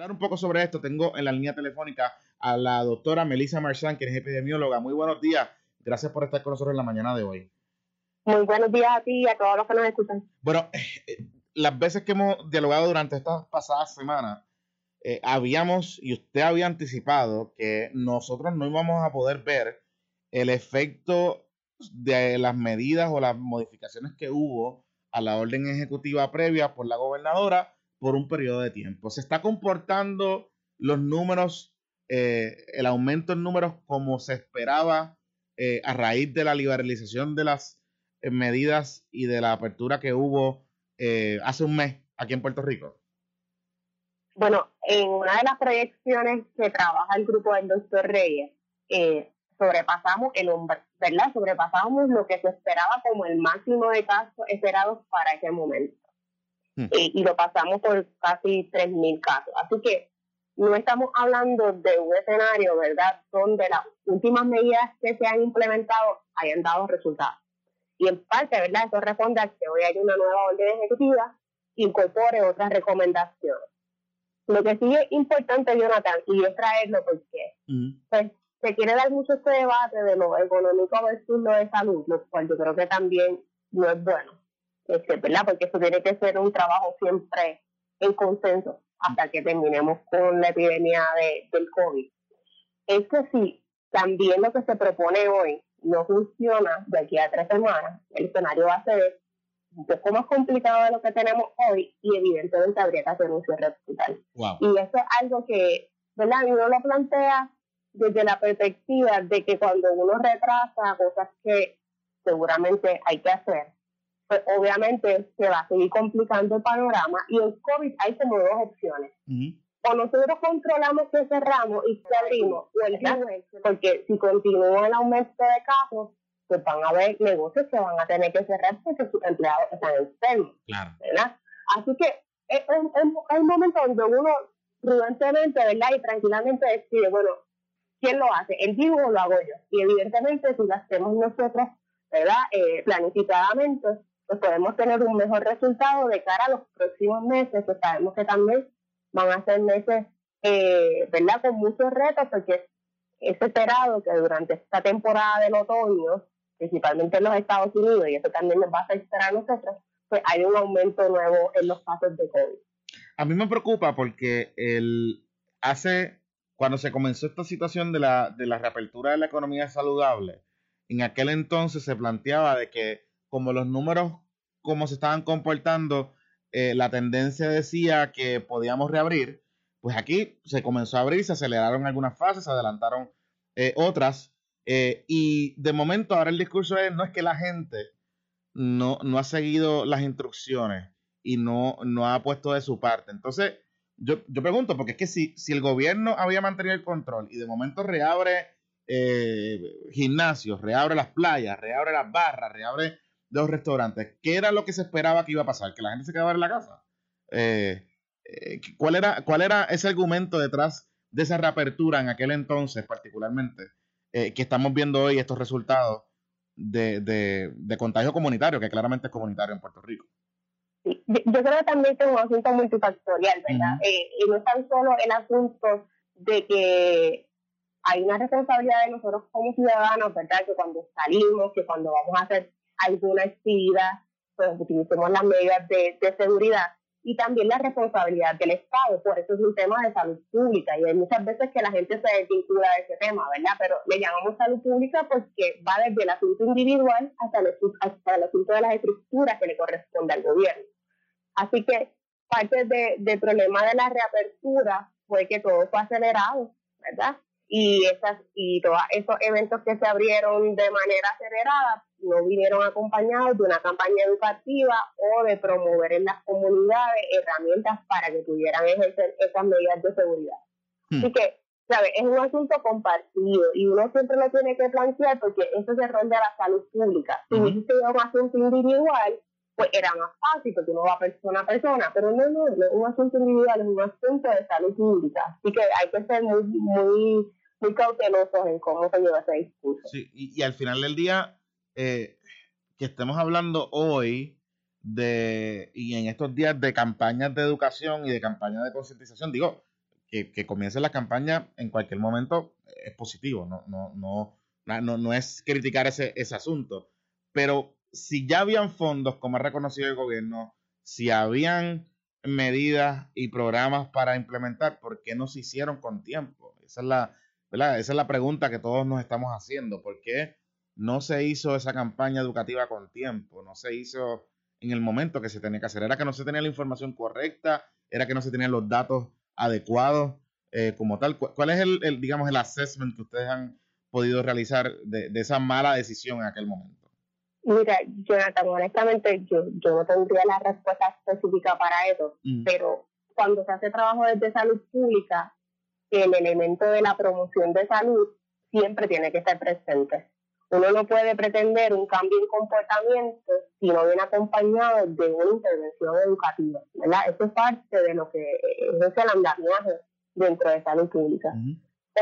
hablar un poco sobre esto, tengo en la línea telefónica a la doctora Melissa Marchand, que es epidemióloga. Muy buenos días. Gracias por estar con nosotros en la mañana de hoy. Muy buenos días a ti y a todos los que nos escuchan. Bueno, eh, las veces que hemos dialogado durante estas pasadas semanas, eh, habíamos, y usted había anticipado, que nosotros no íbamos a poder ver el efecto de las medidas o las modificaciones que hubo a la orden ejecutiva previa por la gobernadora por un periodo de tiempo. ¿Se está comportando los números, eh, el aumento en números como se esperaba eh, a raíz de la liberalización de las eh, medidas y de la apertura que hubo hace un mes aquí en Puerto Rico? Bueno, en una de las proyecciones que trabaja el grupo del doctor Reyes, sobrepasamos el ¿verdad? Sobrepasamos lo que se esperaba como el máximo de casos esperados para ese momento. Eh, y lo pasamos por casi 3.000 casos. Así que no estamos hablando de un escenario, ¿verdad?, donde las últimas medidas que se han implementado hayan dado resultados. Y en parte, ¿verdad?, eso responde a que hoy hay una nueva orden ejecutiva que incorpore otras recomendaciones. Lo que sí es importante, Jonathan, y es traerlo porque pues, se quiere dar mucho este debate de lo económico versus lo de salud, lo cual yo creo que también no es bueno, este, ¿verdad? Porque eso tiene que ser un trabajo siempre en consenso hasta que terminemos con la epidemia de, del COVID. Es que si también lo que se propone hoy no funciona de aquí a tres semanas, el escenario va a ser un poco más complicado de lo que tenemos hoy y evidentemente habría que hacer un cierre hospital. Y eso es algo que, ¿verdad? Y uno lo plantea desde la perspectiva de que cuando uno retrasa cosas que seguramente hay que hacer, pues obviamente se va a seguir complicando el panorama y en COVID hay como dos opciones. O nosotros controlamos que cerramos y que abrimos, o el porque si continúa el aumento de casos, pues van a haber negocios que van a tener que cerrar porque sus empleados están enfermos. ¿verdad? Así que es, un momento donde uno prudentemente, ¿verdad? Y tranquilamente decide, bueno, ¿quién lo hace? ¿El vivo o lo hago yo? Y evidentemente si lo hacemos nosotros, ¿verdad? Eh, planificadamente, pues podemos tener un mejor resultado de cara a los próximos meses, que sabemos que también van a ser meses, eh, ¿verdad? Con muchos retos, porque es esperado que durante esta temporada del otoño, principalmente en los Estados Unidos, y eso también nos va a afectar a nosotros, pues hay un aumento nuevo en los casos de COVID. A mí me preocupa porque el hace cuando se comenzó esta situación de la, de la reapertura de la economía saludable, en aquel entonces se planteaba de que como los números como se estaban comportando, eh, la tendencia decía que podíamos reabrir, pues aquí se comenzó a abrir, se aceleraron algunas fases, se adelantaron eh, otras, eh, y de momento ahora el discurso es, no es que la gente no, no ha seguido las instrucciones y no, no ha puesto de su parte. Entonces, yo, yo pregunto, porque es que si, si el gobierno había mantenido el control y de momento reabre eh, gimnasios, reabre las playas, reabre las barras, reabre los restaurantes, ¿qué era lo que se esperaba que iba a pasar? ¿Que la gente se quedara en la casa? Eh, eh, ¿cuál, era, ¿Cuál era ese argumento detrás de esa reapertura en aquel entonces particularmente? que estamos viendo hoy estos resultados de, de, de contagio comunitario, que claramente es comunitario en Puerto Rico. Yo creo también que es un asunto multifactorial, ¿verdad? Eh, y no es tan solo el asunto de que hay una responsabilidad de nosotros como ciudadanos, ¿verdad? Que cuando salimos, que cuando vamos a hacer alguna actividad, pues utilicemos las medidas de, de seguridad y también la responsabilidad del Estado. Por eso es un tema de salud pública y hay muchas veces que la gente se desvincula de ese tema, ¿verdad? Pero le llamamos salud pública porque va desde el asunto individual hasta el, hasta el asunto de las estructuras que le corresponde al gobierno. Así que parte de, del problema de la reapertura fue que todo fue acelerado, ¿verdad? Y, esas, y todos esos eventos que se abrieron de manera acelerada no vinieron acompañados de una campaña educativa o de promover en las comunidades herramientas para que pudieran ejercer esas medidas de seguridad. Hmm. Así que, ¿sabes? Es un asunto compartido y uno siempre lo tiene que plantear porque eso es el rol de la salud pública. Si hubiese sido un asunto individual, pues era más fácil porque uno va persona a persona, pero no, no, no es un asunto individual, es un asunto de salud pública. Así que hay que ser muy, muy, muy cautelosos en cómo se lleva ese discurso. Sí, y, al final del día, eh, que estemos hablando hoy de, y en estos días de campañas de educación y de campañas de concientización, digo, que, que comience la campaña en cualquier momento es positivo, no, no, no, no, no es criticar ese, ese asunto. Pero si ya habían fondos, como ha reconocido el gobierno, si habían medidas y programas para implementar, ¿por qué no se hicieron con tiempo? Esa es la, ¿verdad? Esa es la pregunta que todos nos estamos haciendo. ¿Por qué no se hizo esa campaña educativa con tiempo? No se hizo en el momento que se tenía que hacer. Era que no se tenía la información correcta, era que no se tenían los datos adecuados eh, como tal. ¿Cuál es el, digamos, el assessment que ustedes han podido realizar de, esa mala decisión en aquel momento? Mira, Jonathan, honestamente yo, yo no tendría la respuesta específica para eso, mm. pero cuando se hace trabajo desde salud pública, el elemento de la promoción de salud siempre tiene que estar presente. Uno no puede pretender un cambio en comportamiento si no viene acompañado de una intervención educativa, ¿verdad? Eso es parte de lo que es el andamiaje dentro de salud pública.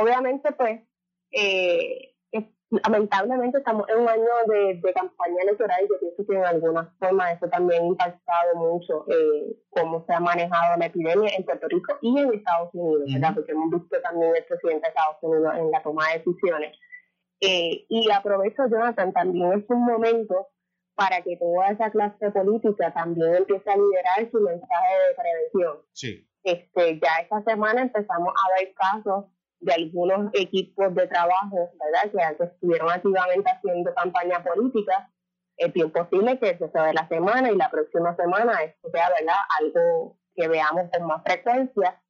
Obviamente, pues, eh, lamentablemente estamos en un año de, campaña electoral y yo pienso que en alguna forma eso también ha impactado mucho eh, cómo se ha manejado la epidemia en Puerto Rico y en Estados Unidos, ¿verdad? Porque hemos visto también el presidente de Estados Unidos en la toma de decisiones. Eh, y aprovecho, Jonathan, también es un momento para que toda esa clase política también empiece a liderar su mensaje de prevención. Sí. Este, ya esta semana empezamos a ver casos de algunos equipos de trabajo, ¿verdad? Que, estuvieron activamente haciendo campaña política. Es bien posible que se de la semana y la próxima semana esto sea, ¿verdad? Algo que veamos con más frecuencia.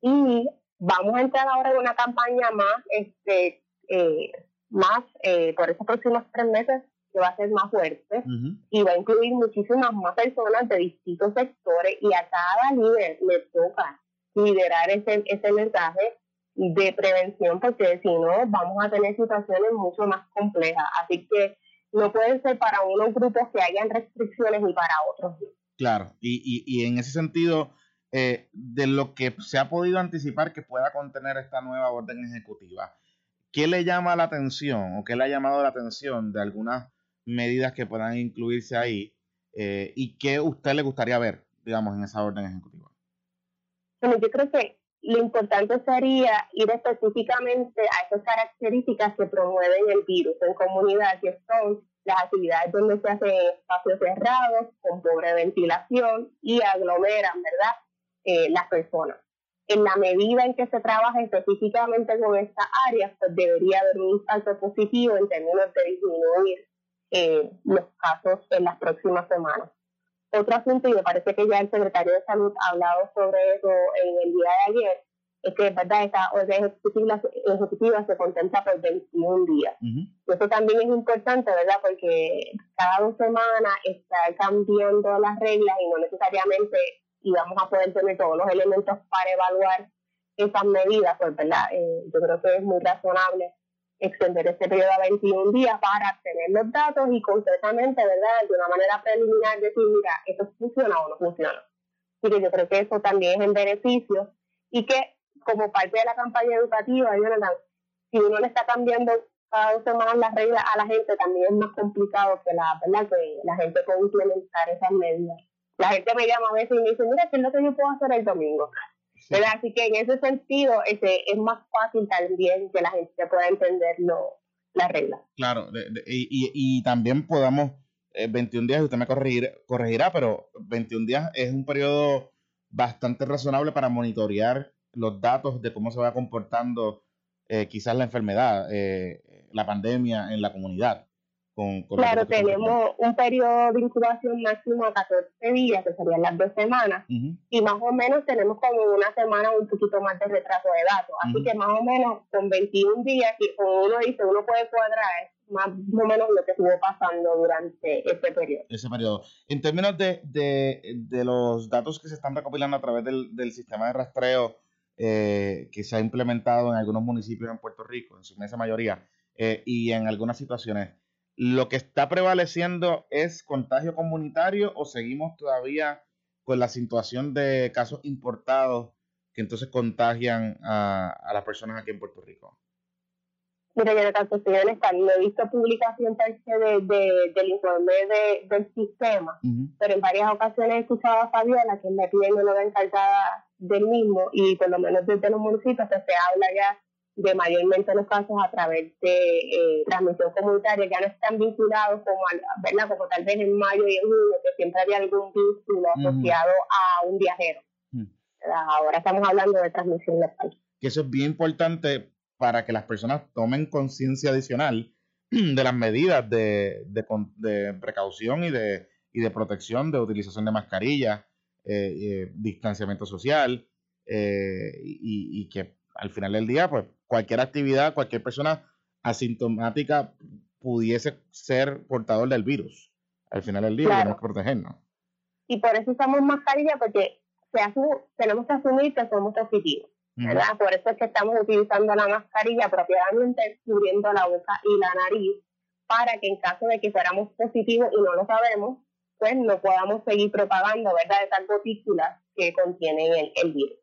Y vamos a entrar ahora en una campaña más, este, eh, más eh, por esos próximos tres meses que va a ser más fuerte y va a incluir muchísimas más personas de distintos sectores y a cada líder le toca liderar ese, ese mensaje de prevención porque si no vamos a tener situaciones mucho más complejas. Así que no puede ser para unos grupos que hayan restricciones y para otros Claro, y, y, y en ese sentido, eh, de lo que se ha podido anticipar que pueda contener esta nueva orden ejecutiva, ¿qué le llama la atención o qué le ha llamado la atención de algunas medidas que puedan incluirse ahí eh, y qué usted le gustaría ver, digamos, en esa orden ejecutiva? Bueno, yo creo que lo importante sería ir específicamente a esas características que promueven el virus en comunidad, que son las actividades donde se hacen espacios cerrados, con pobre ventilación y aglomeran, ¿verdad?, eh, las personas. En la medida en que se trabaja específicamente con estas áreas, pues debería haber un impacto positivo en términos de disminuir eh, los casos en las próximas semanas. Otro asunto, y me parece que ya el secretario de Salud ha hablado sobre eso en el día de ayer, es que verdad esta orden ejecutiva, ejecutiva se contempla por 21 días. y eso también es importante, ¿verdad? Porque cada dos semanas está cambiando las reglas y no necesariamente íbamos a poder tener todos los elementos para evaluar esas medidas, pues, ¿verdad? Eh, yo creo que es muy razonable extender este periodo a 21 días para tener los datos y concretamente, ¿verdad? De una manera preliminar decir, mira, esto funciona o no funciona. Así que yo creo que eso también es en beneficio y que como parte de la campaña educativa, si uno le está cambiando cada dos semanas las reglas a la gente, también es más complicado que la, ¿verdad? Que la gente pueda implementar esas medidas. La gente me llama a veces y me dice, mira, ¿qué es lo que yo puedo hacer el domingo? Así que en ese sentido este, es más fácil también que la gente pueda entender la regla. Claro, y, y, también podamos, 21 eh, días, usted me corregirá, pero 21 días es un periodo bastante razonable para monitorear los datos de cómo se va comportando eh, quizás la enfermedad, eh, la pandemia en la comunidad claro, tenemos un periodo de incubación máximo a 14 días, que serían las dos semanas, y más o menos tenemos como una semana un poquito más de retraso de datos. Así que más o menos con 21 días, y como uno dice, uno puede cuadrar más o menos lo que estuvo pasando durante ese periodo. Ese periodo. En términos de, de, de los datos que se están recopilando a través del, del sistema de rastreo eh, que se ha implementado en algunos municipios en Puerto Rico, en su inmensa mayoría, eh, y en algunas situaciones, ¿Lo que está prevaleciendo es contagio comunitario o seguimos todavía con la situación de casos importados que entonces contagian a, las personas aquí en Puerto Rico? Mira, yo no estoy honesta, no he visto publicación de, de, del informe del sistema, pero en varias ocasiones he escuchado a Fabiola, que es la epidemióloga encargada del mismo y por lo menos desde los municipios pues, se habla ya de mayormente los casos a través de eh, transmisión comunitaria, ya no están vinculados como, ¿verdad? como tal vez en mayo y en junio, que siempre había algún vínculo asociado a un viajero. Mm. Ahora estamos hablando de transmisión local. Que eso es bien importante para que las personas tomen conciencia adicional de las medidas de, de, precaución y de, y de protección, de utilización de mascarillas, eh, eh, distanciamiento social, y, y que al final del día, pues cualquier actividad, cualquier persona asintomática pudiese ser portador del virus. Al final del día tenemos que protegernos. Y por eso usamos mascarilla, porque se tenemos que asumir que somos positivos. ¿verdad? Por eso es que estamos utilizando la mascarilla propiamente cubriendo la boca y la nariz para que en caso de que fuéramos positivos y no lo sabemos, pues no podamos seguir propagando, ¿verdad?, esas gotículas que contienen el virus.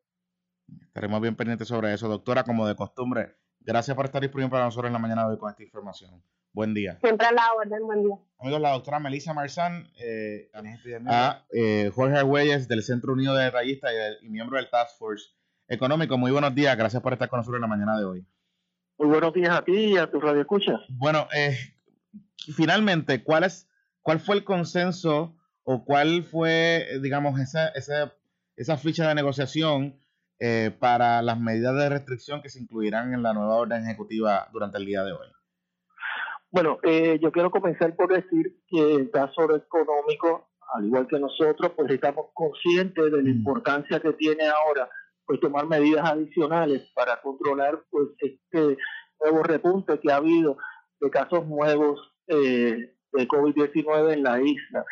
Estaremos bien pendientes sobre eso. Doctora, como de costumbre, gracias por estar disponible para nosotros en la mañana de hoy con esta información. Buen día. Siempre a la orden, buen día. Amigos, la doctora Melissa Marzán, eh, a eh, Jorge Argüelles del Centro Unido de Detallistas y, miembro del Task Force Económico. Muy buenos días, gracias por estar con nosotros en la mañana de hoy. Muy buenos días a ti y a tu radio escucha. Bueno, eh, finalmente, ¿cuál, es, ¿cuál fue el consenso o cuál fue, digamos, esa, esa, esa ficha de negociación eh, para las medidas de restricción que se incluirán en la nueva orden ejecutiva durante el día de hoy? Bueno, eh, yo quiero comenzar por decir que el caso económico, al igual que nosotros, pues estamos conscientes de la mm. importancia que tiene ahora pues tomar medidas adicionales para controlar pues este nuevo repunte que ha habido de casos nuevos eh, de COVID-19 en la isla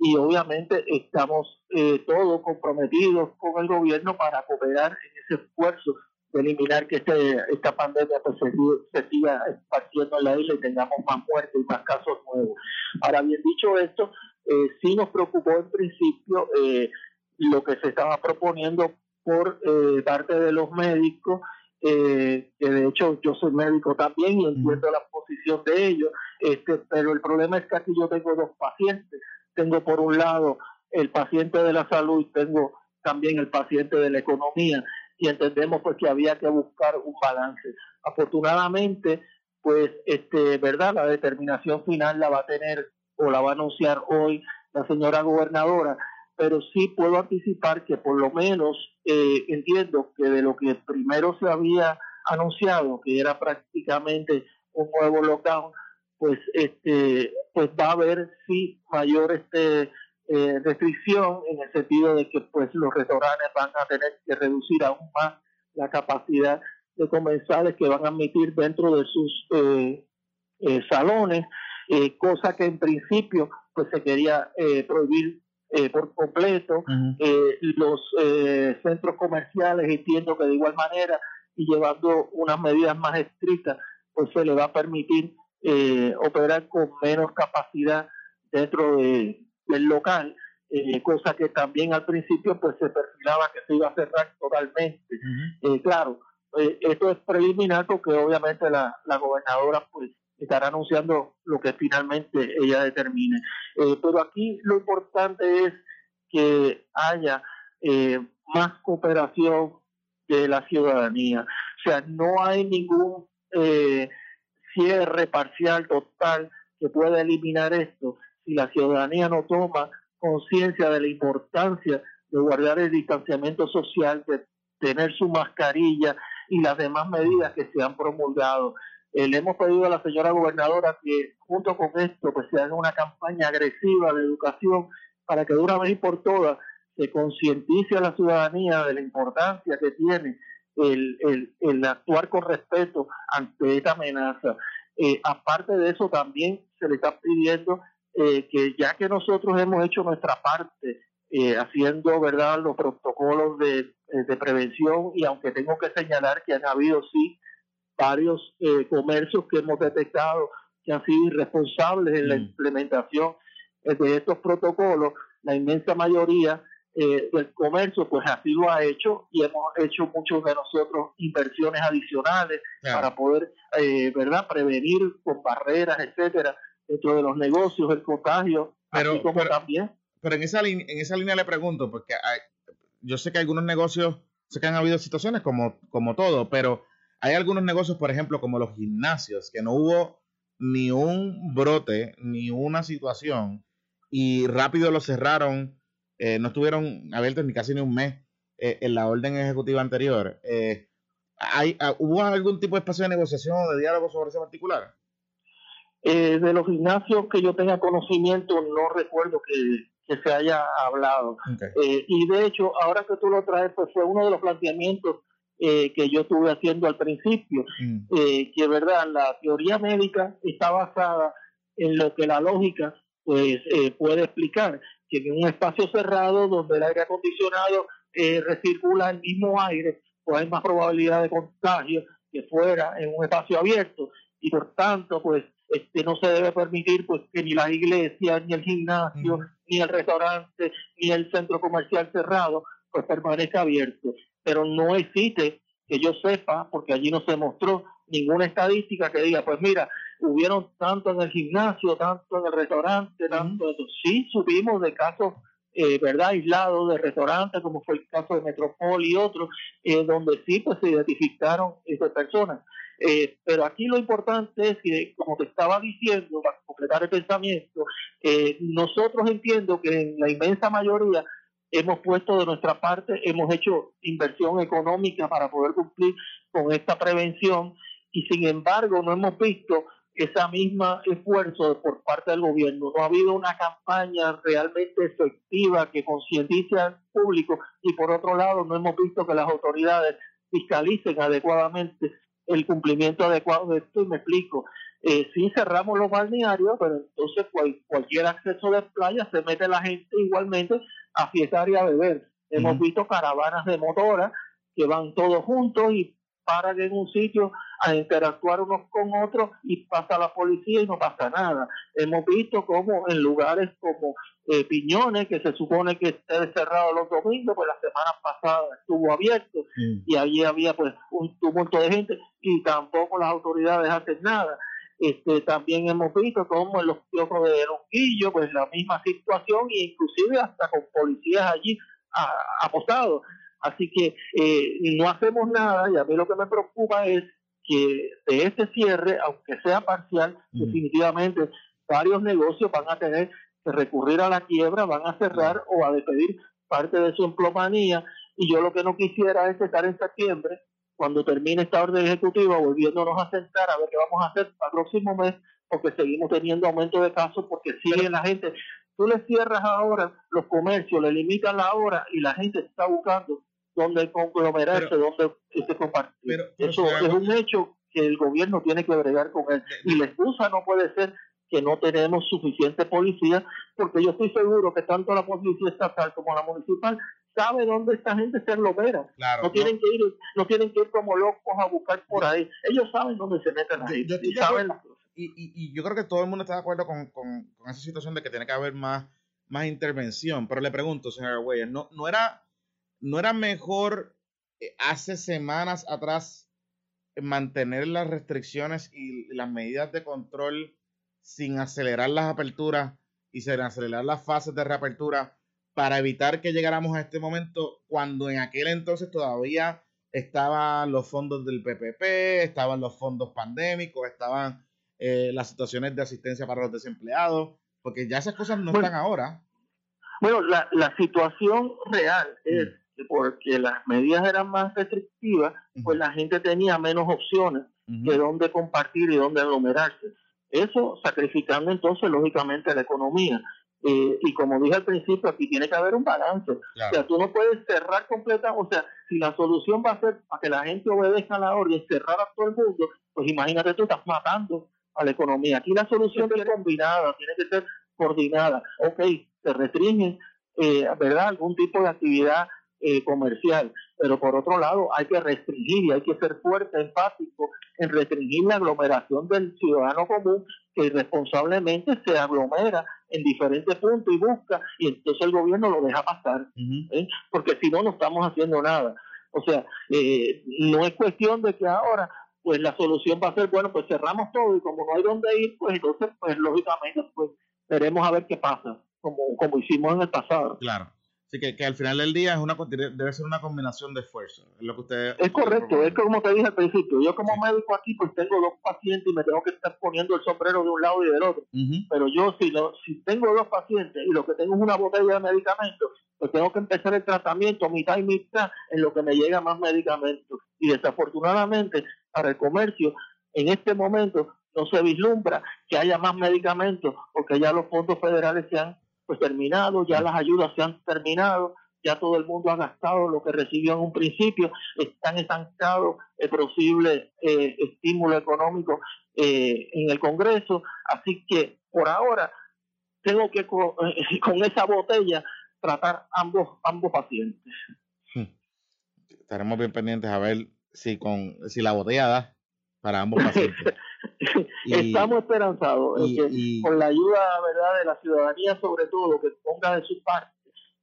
y obviamente estamos eh, todos comprometidos con el gobierno para cooperar en ese esfuerzo de eliminar que este, esta pandemia pues, se, siga esparciendo en la isla y tengamos más muertes y más casos nuevos. Ahora bien dicho esto, eh, sí nos preocupó en principio eh, lo que se estaba proponiendo por eh, parte de los médicos, que de hecho yo soy médico también y entiendo la posición de ellos, este, pero el problema es que aquí yo tengo dos pacientes tengo por un lado el paciente de la salud tengo también el paciente de la economía y entendemos pues que había que buscar un balance. Afortunadamente, pues este, verdad, la determinación final la va a tener o la va a anunciar hoy la señora gobernadora, pero sí puedo anticipar que por lo menos eh, entiendo que de lo que primero se había anunciado, que era prácticamente un nuevo lockdown, pues este pues va a haber sí mayor este eh, restricción en el sentido de que pues los restaurantes van a tener que reducir aún más la capacidad de comensales que van a admitir dentro de sus eh, eh, salones cosa que en principio pues se quería prohibir por completo los centros comerciales entiendo que de igual manera y llevando unas medidas más estrictas pues se le va a permitir eh, operar con menos capacidad dentro de, del local, eh, cosa que también al principio pues se perfilaba que se iba a cerrar totalmente. Eh, claro, eh, esto es preliminar porque obviamente la, la gobernadora pues estará anunciando lo que finalmente ella determine. pero aquí lo importante es que haya más cooperación de la ciudadanía. O sea, no hay ningún eh, cierre parcial, total, que pueda eliminar esto, si la ciudadanía no toma conciencia de la importancia de guardar el distanciamiento social, de tener su mascarilla y las demás medidas que se han promulgado. Eh, le hemos pedido a la señora gobernadora que junto con esto pues se haga una campaña agresiva de educación para que de una vez y por todas se concientice a la ciudadanía de la importancia que tiene el, el, actuar con respeto ante esta amenaza. Eh, aparte de eso, también se le está pidiendo eh, que ya que nosotros hemos hecho nuestra parte eh, haciendo verdad los protocolos de, de, prevención y aunque tengo que señalar que han habido sí varios comercios que hemos detectado que han sido irresponsables en la mm. implementación de estos protocolos, la inmensa mayoría eh, del comercio, pues así lo ha hecho y hemos hecho muchos de nosotros inversiones adicionales para poder, eh, ¿verdad?, prevenir con barreras, etcétera, dentro de los negocios, el contagio, pero, así como también. Pero en esa, en esa línea le pregunto, porque yo sé que algunos negocios sé que han habido situaciones como, como todo, pero hay algunos negocios, por ejemplo, como los gimnasios, que no hubo ni un brote, ni una situación, y rápido lo cerraron, eh, no estuvieron abiertos ni casi ni un mes eh, en la orden ejecutiva anterior. Eh, ¿hay, ah, ¿Hubo algún tipo de espacio de negociación o de diálogo sobre ese particular? de los gimnasios que yo tenga conocimiento, no recuerdo que, se haya hablado. y de hecho, ahora que tú lo traes, pues fue uno de los planteamientos eh, que yo estuve haciendo al principio, mm. eh, que verdad, la teoría médica está basada en lo que la lógica pues eh, puede explicar, que en un espacio cerrado donde el aire acondicionado recircula el mismo aire, pues hay más probabilidad de contagio que fuera en un espacio abierto y por tanto pues este no se debe permitir pues que ni las iglesias, ni el gimnasio, mm. ni el restaurante, ni el centro comercial cerrado pues permanezca abierto pero no existe que yo sepa, porque allí no se mostró ninguna estadística que diga, pues mira, hubieron tanto en el gimnasio, tanto en el restaurante, tanto eso. Sí subimos de casos, eh, ¿verdad?, aislados de restaurantes, como fue el caso de Metropol y otros, eh, donde sí pues se identificaron esas personas. Eh, pero aquí lo importante es que, como te estaba diciendo, para completar el pensamiento, nosotros entiendo que en la inmensa mayoría hemos puesto de nuestra parte, hemos hecho inversión económica para poder cumplir con esta prevención y sin embargo no hemos visto esa misma esfuerzo por parte del gobierno. No ha habido una campaña realmente efectiva que concientice al público y por otro lado no hemos visto que las autoridades fiscalicen adecuadamente el cumplimiento adecuado de esto y me explico. Eh, sí cerramos los balnearios, pero entonces cualquier acceso de playa se mete la gente igualmente a fiestar y a beber. Hemos visto caravanas de motoras que van todos juntos y paran en un sitio a interactuar unos con otros y pasa la policía y no pasa nada. Hemos visto como en lugares como eh, Piñones, que se supone que está cerrado los domingos, pues la semana pasada estuvo abierto y allí había pues un tumulto de gente y tampoco las autoridades hacen nada. Este, también hemos visto como en los kioscos de Lonquillo, pues la misma situación e inclusive hasta con policías allí apostados. Así que eh, no hacemos nada y a mí lo que me preocupa es que de este cierre, aunque sea parcial, definitivamente varios negocios van a tener que recurrir a la quiebra, van a cerrar o a despedir parte de su emplomanía y yo lo que no quisiera es estar en septiembre cuando termine esta orden ejecutiva, volviéndonos a sentar a ver qué vamos a hacer para el próximo mes, porque seguimos teniendo aumento de casos, porque sigue la gente. Tú le cierras ahora los comercios, le limitan la hora y la gente está buscando dónde conglomerarse, dónde se compartir. Eso es un hecho que el gobierno tiene que bregar con él. Y la excusa no puede ser que no tenemos suficiente policía, porque yo estoy seguro que tanto la policía estatal como la municipal sabe dónde esta gente se aglomera. no tienen que ir, no tienen que ir como locos a buscar por ahí. Ellos saben dónde se meten ahí. y, saben y, yo creo que todo el mundo está de acuerdo con, con, esa situación de que tiene que haber más, más intervención. Pero le pregunto, señor Weyer, ¿no, no, era, ¿no era mejor eh, hace semanas atrás mantener las restricciones y las medidas de control sin acelerar las aperturas y sin acelerar las fases de reapertura para evitar que llegáramos a este momento cuando en aquel entonces todavía estaban los fondos del PPP, estaban los fondos pandémicos, estaban eh, las situaciones de asistencia para los desempleados, porque ya esas cosas no están ahora. Bueno, la, la situación real es que porque las medidas eran más restrictivas, pues la gente tenía menos opciones de dónde compartir y dónde aglomerarse. Eso sacrificando entonces, lógicamente, la economía. Eh, y como dije al principio, aquí tiene que haber un balance. O sea, tú no puedes cerrar completa, o sea, si la solución va a ser para que la gente obedezca la orden, cerrar a todo el mundo, pues imagínate tú estás matando a la economía. Aquí la solución tiene que ser combinada, tiene que ser coordinada. Ok, se restringen, eh, ¿verdad? Algún tipo de actividad eh, comercial, pero por otro lado hay que restringir y hay que ser fuerte, empático en restringir la aglomeración del ciudadano común que irresponsablemente se aglomera en diferentes puntos y busca y entonces el gobierno lo deja pasar, ¿eh? porque si no no estamos haciendo nada. O sea, eh, no es cuestión de que ahora pues la solución va a ser, bueno, pues cerramos todo y como no hay dónde ir, pues entonces, pues lógicamente, pues veremos a ver qué pasa, como, como hicimos en el pasado. Claro. Así que, que al final del día es una debe ser una combinación de esfuerzos. Es lo que usted. Es correcto, es como te dije al principio. Yo como médico aquí, pues tengo dos pacientes y me tengo que estar poniendo el sombrero de un lado y del otro. Pero yo si no, si tengo dos pacientes y lo que tengo es una botella de medicamentos, pues tengo que empezar el tratamiento mitad y mitad en lo que me llega más medicamentos. Y desafortunadamente para el comercio en este momento no se vislumbra que haya más medicamentos porque ya los fondos federales se han pues terminado, ya las ayudas se han terminado, ya todo el mundo ha gastado lo que recibió en un principio, están estancados el posible eh, estímulo económico eh, en el Congreso, así que por ahora tengo que con, esa botella tratar ambos ambos pacientes. Hmm. Estaremos bien pendientes a ver si con si la botella da para ambos pacientes. Estamos esperanzados que con la ayuda verdad de la ciudadanía sobre todo que ponga de su parte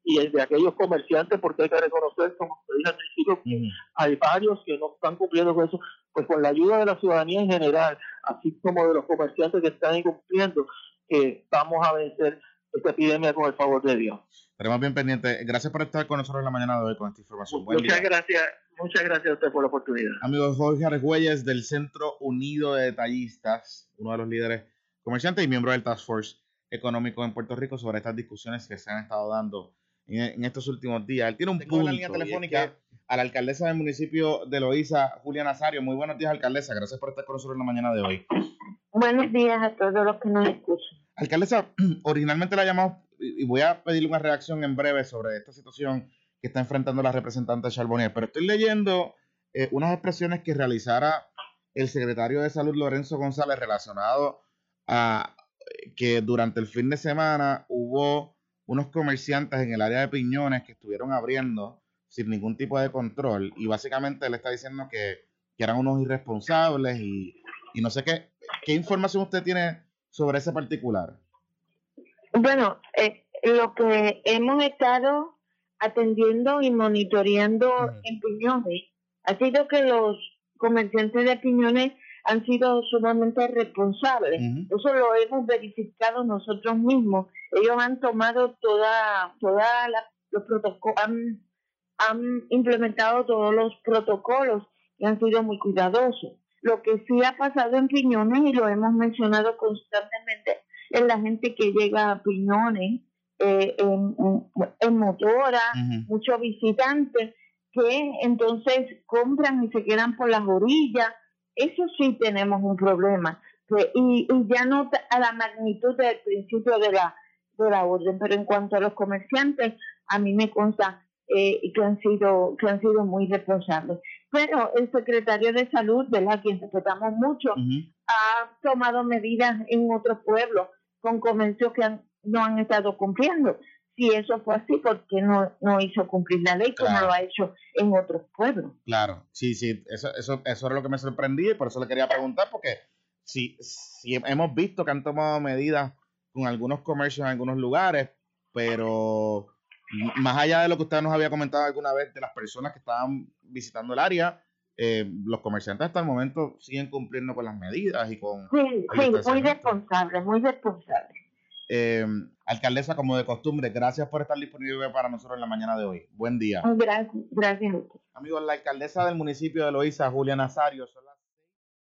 y de aquellos comerciantes porque hay que reconocer como te dije al principio que hay varios que no están cumpliendo con eso pues con la ayuda de la ciudadanía en general así como de los comerciantes que están incumpliendo que vamos a vencer esta epidemia con el favor de Dios. Estaremos bien pendientes. Gracias por estar con nosotros en la mañana de hoy con esta información. Muchas gracias. Muchas gracias a usted por la oportunidad. Amigos, Jorge Argüelles del Centro Unido de Detallistas, uno de los líderes comerciantes y miembro del Task Force Económico en Puerto Rico sobre estas discusiones que se han estado dando en, estos últimos días. Él tiene un punto. en la línea telefónica a la alcaldesa del municipio de Loíza, Julia Nazario. Muy buenos días, alcaldesa. Gracias por estar con nosotros en la mañana de hoy. Buenos días a todos los que nos escuchan. Alcaldesa, originalmente la llamamos y voy a pedirle una reacción en breve sobre esta situación que está enfrentando la representante Charbonnier, pero estoy leyendo eh, unas expresiones que realizara el secretario de Salud Lorenzo González relacionado a eh, que durante el fin de semana hubo unos comerciantes en el área de Piñones que estuvieron abriendo sin ningún tipo de control y básicamente le está diciendo que, eran unos irresponsables y, y no sé qué. ¿Qué información usted tiene sobre ese particular? Bueno, eh, lo que hemos estado atendiendo y monitoreando en Piñones ha sido que los comerciantes de Piñones han sido sumamente responsables. Eso lo hemos verificado nosotros mismos. Ellos han tomado toda, toda los protocolos, han, han implementado todos los protocolos y han sido muy cuidadosos. Lo que sí ha pasado en Piñones, y lo hemos mencionado constantemente, es la gente que llega a Piñones eh, en, motora, muchos visitantes que entonces compran y se quedan por las orillas. Eso sí tenemos un problema. Y, ya no a la magnitud del principio de la, de la orden, pero en cuanto a los comerciantes, a mí me consta eh, que han sido que han sido muy responsables. Pero el secretario de salud, de la quien respetamos mucho, ha tomado medidas en otros pueblos con comercios que han no han estado cumpliendo. Si eso fue así, ¿por qué no, no hizo cumplir la ley como lo ha hecho en otros pueblos? Claro, sí, sí, eso, eso, eso es lo que me sorprendí y por eso le quería preguntar, porque si, si hemos visto que han tomado medidas con algunos comercios en algunos lugares, pero más allá de lo que usted nos había comentado alguna vez de las personas que estaban visitando el área, eh, los comerciantes hasta el momento siguen cumpliendo con las medidas y con... Sí, sí, muy responsable, muy responsable. Eh, alcaldesa, como de costumbre, gracias por estar disponible para nosotros en la mañana de hoy. Buen día. Gracias, gracias. Amigos, la alcaldesa del municipio de Loíza, Julia Nazario, son